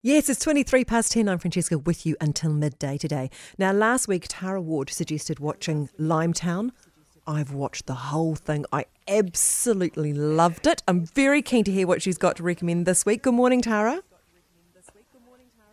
Yes, it's 23 past 10. I'm Francesca with you until midday today. Now, last week, Tara Ward suggested watching Limetown. I've watched the whole thing. I absolutely loved it. I'm very keen to hear what she's got to recommend this week. Good morning, Tara.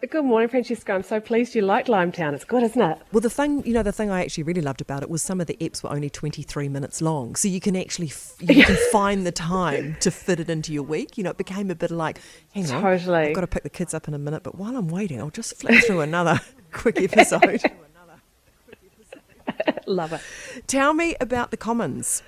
Good morning, Francesca. I'm so pleased you liked Limetown. It's good, isn't it? Well, the thing, you know, the thing I actually really loved about it was some of the eps were only 23 minutes long. So you can actually, you can find the time to fit it into your week. You know, it became a bit like, hang on, Totally. I've got to pick the kids up in a minute, but while I'm waiting, I'll just flick through another quick episode. Love it. Tell me about the Commons.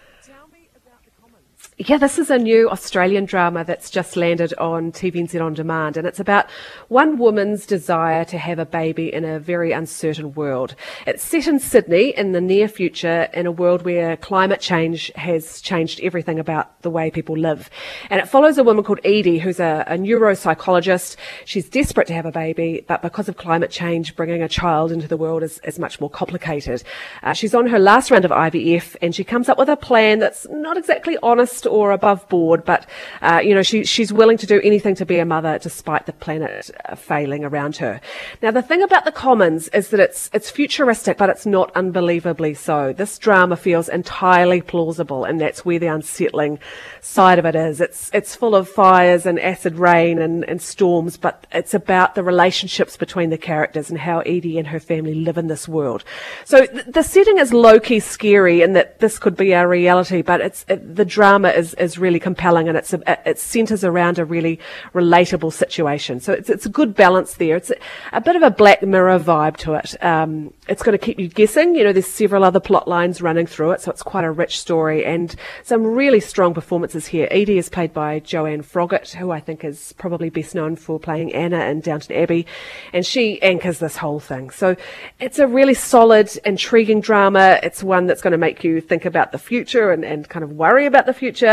Yeah, this is a new Australian drama that's just landed on TVNZ On Demand, and it's about one woman's desire to have a baby in a very uncertain world. It's set in Sydney in the near future in a world where climate change has changed everything about the way people live. And it follows a woman called Edie, who's a, a neuropsychologist. She's desperate to have a baby, but because of climate change, bringing a child into the world is, is much more complicated. Uh, she's on her last round of IVF, and she comes up with a plan that's not exactly honest or above board, but uh, you know she, she's willing to do anything to be a mother despite the planet uh, failing around her. Now the thing about the Commons is that it's it's futuristic, but it's not unbelievably so. This drama feels entirely plausible, and that's where the unsettling side of it is. It's it's full of fires and acid rain and, and storms, but it's about the relationships between the characters and how Edie and her family live in this world. So th- the setting is low key scary, and that this could be our reality, but it's it, the drama is is really compelling, and it's a, it centers around a really relatable situation. So it's it's a good balance there. It's a, a bit of a Black Mirror vibe to it. Um, it's going to keep you guessing. You know, there's several other plot lines running through it, so it's quite a rich story and some really strong performances here. Edie is played by Joanne Froggatt, who I think is probably best known for playing Anna in Downton Abbey, and she anchors this whole thing. So it's a really solid, intriguing drama. It's one that's going to make you think about the future and, and kind of worry about the future.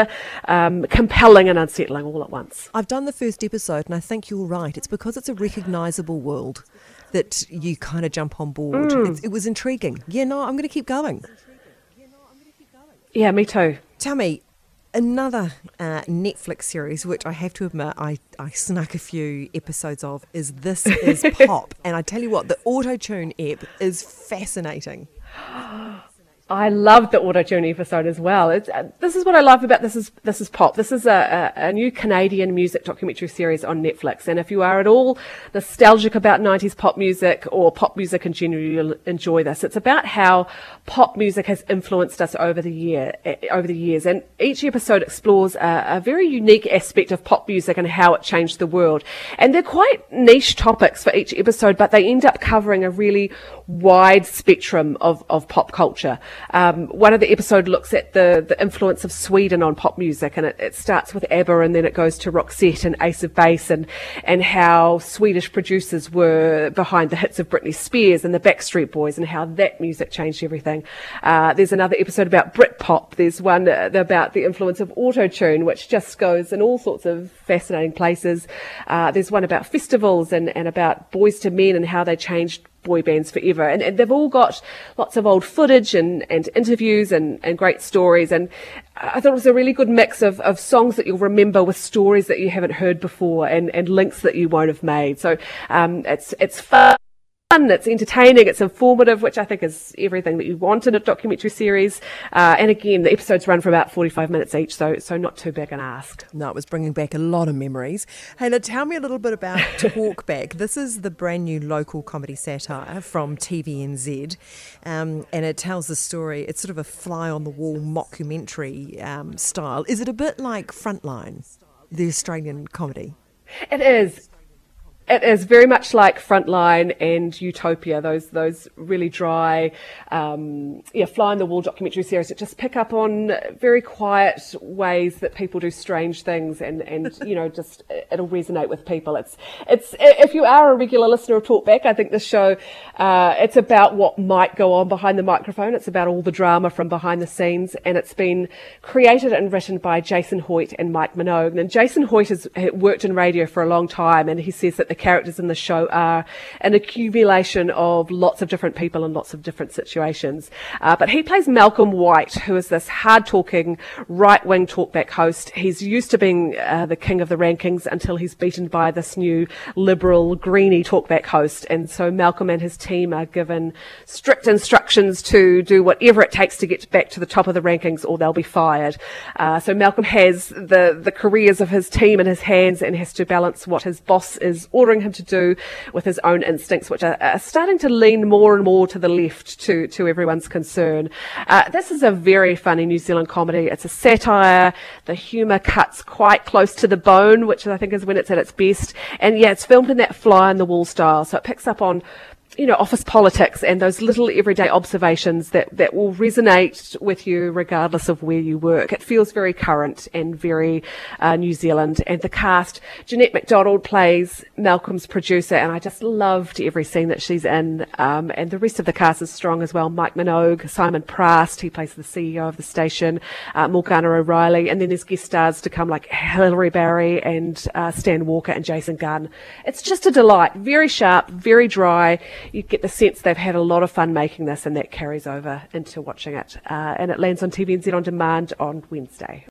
Um, compelling and unsettling all at once. I've done the first episode, and I think you're right. It's because it's a recognisable world that you kind of jump on board. It's, it was intriguing. Yeah, no, I'm going to keep going. Yeah, me too. Tell me, another uh, Netflix series, which I have to admit I, I snuck a few episodes of, is This Is Pop. and I tell you what, the auto tune app is fascinating. I love the auto tune episode as well. Uh, this is what I love about this is this is pop. This is a, a, a, new Canadian music documentary series on Netflix, and if you are at all nostalgic about '90s pop music or pop music in general, you'll enjoy this. It's about how pop music has influenced us over the year uh, over the years, and each episode explores a, a very unique aspect of pop music and how it changed the world. And they're quite niche topics for each episode, but they end up covering a really wide spectrum of, of pop culture. Um, one of the episode looks at the, the influence of Sweden on pop music, and it, it starts with ABBA, and then it goes to Roxette and Ace of Base, and and how Swedish producers were behind the hits of Britney Spears and the Backstreet Boys, and how that music changed everything. Uh, there's another episode about Britpop. There's one uh, about the influence of autotune, which just goes in all sorts of fascinating places. Uh, there's one about festivals and, and about Boyz II Men and how they changed boy bands forever. And, and, they've all got lots of old footage and, and interviews and, and great stories. And I thought it was a really good mix of, of songs that you'll remember with stories that you haven't heard before and, and links that you won't have made. So um, it's, it's fun. It's entertaining, it's informative, which I think is everything that you want in a documentary series. Uh, and again, the episodes run for about 45 minutes each, so so not too big an ask. No, it was bringing back a lot of memories. Hey, now tell me a little bit about Talkback. this is the brand new local comedy satire from TVNZ, um, and it tells the story. It's sort of a fly on the wall mockumentary um, style. Is it a bit like Frontline, the Australian comedy? It is. It is very much like Frontline and Utopia, those those really dry, um, yeah, fly on the wall documentary series that just pick up on very quiet ways that people do strange things, and, and you know just it'll resonate with people. It's it's if you are a regular listener of Talkback, I think this show uh, it's about what might go on behind the microphone. It's about all the drama from behind the scenes, and it's been created and written by Jason Hoyte and Mike Minogue. And Jason Hoyte has worked in radio for a long time, and he says that the characters in the show are an accumulation of lots of different people and lots of different situations. Uh, but he plays Malcolm White, who is this hard talking, right wing talkback host. He's used to being uh, the king of the rankings until he's beaten by this new liberal, greeny talkback host. And so Malcolm and his team are given strict instructions to do whatever it takes to get back to the top of the rankings or they'll be fired. Uh, so Malcolm has the, the careers of his team in his hands and has to balance what his boss is ordering him to do with his own instincts, which are, are starting to lean more and more to the left to, to everyone's concern. Uh, this is a very funny New Zealand comedy. It's a satire. The humour cuts quite close to the bone, which I think is when it's at its best. And yeah, it's filmed in that fly on the wall style. So it picks up on you know, office politics and those little everyday observations that, that will resonate with you regardless of where you work. It feels very current and very uh, New Zealand. And the cast, Jeanette MacDonald plays Malcolm's producer, and I just loved every scene that she's in. Um, and the rest of the cast is strong as well. Mike Minogue, Simon Prast, he plays the CEO of the station, uh, Morgana O'Reilly, and then there's guest stars to come like Hilary Barry and uh, Stan Walker and Jason Gunn. It's just a delight. Very sharp, very dry you get the sense they've had a lot of fun making this, and that carries over into watching it. Uh, and it lands on TVNZ on demand on Wednesday.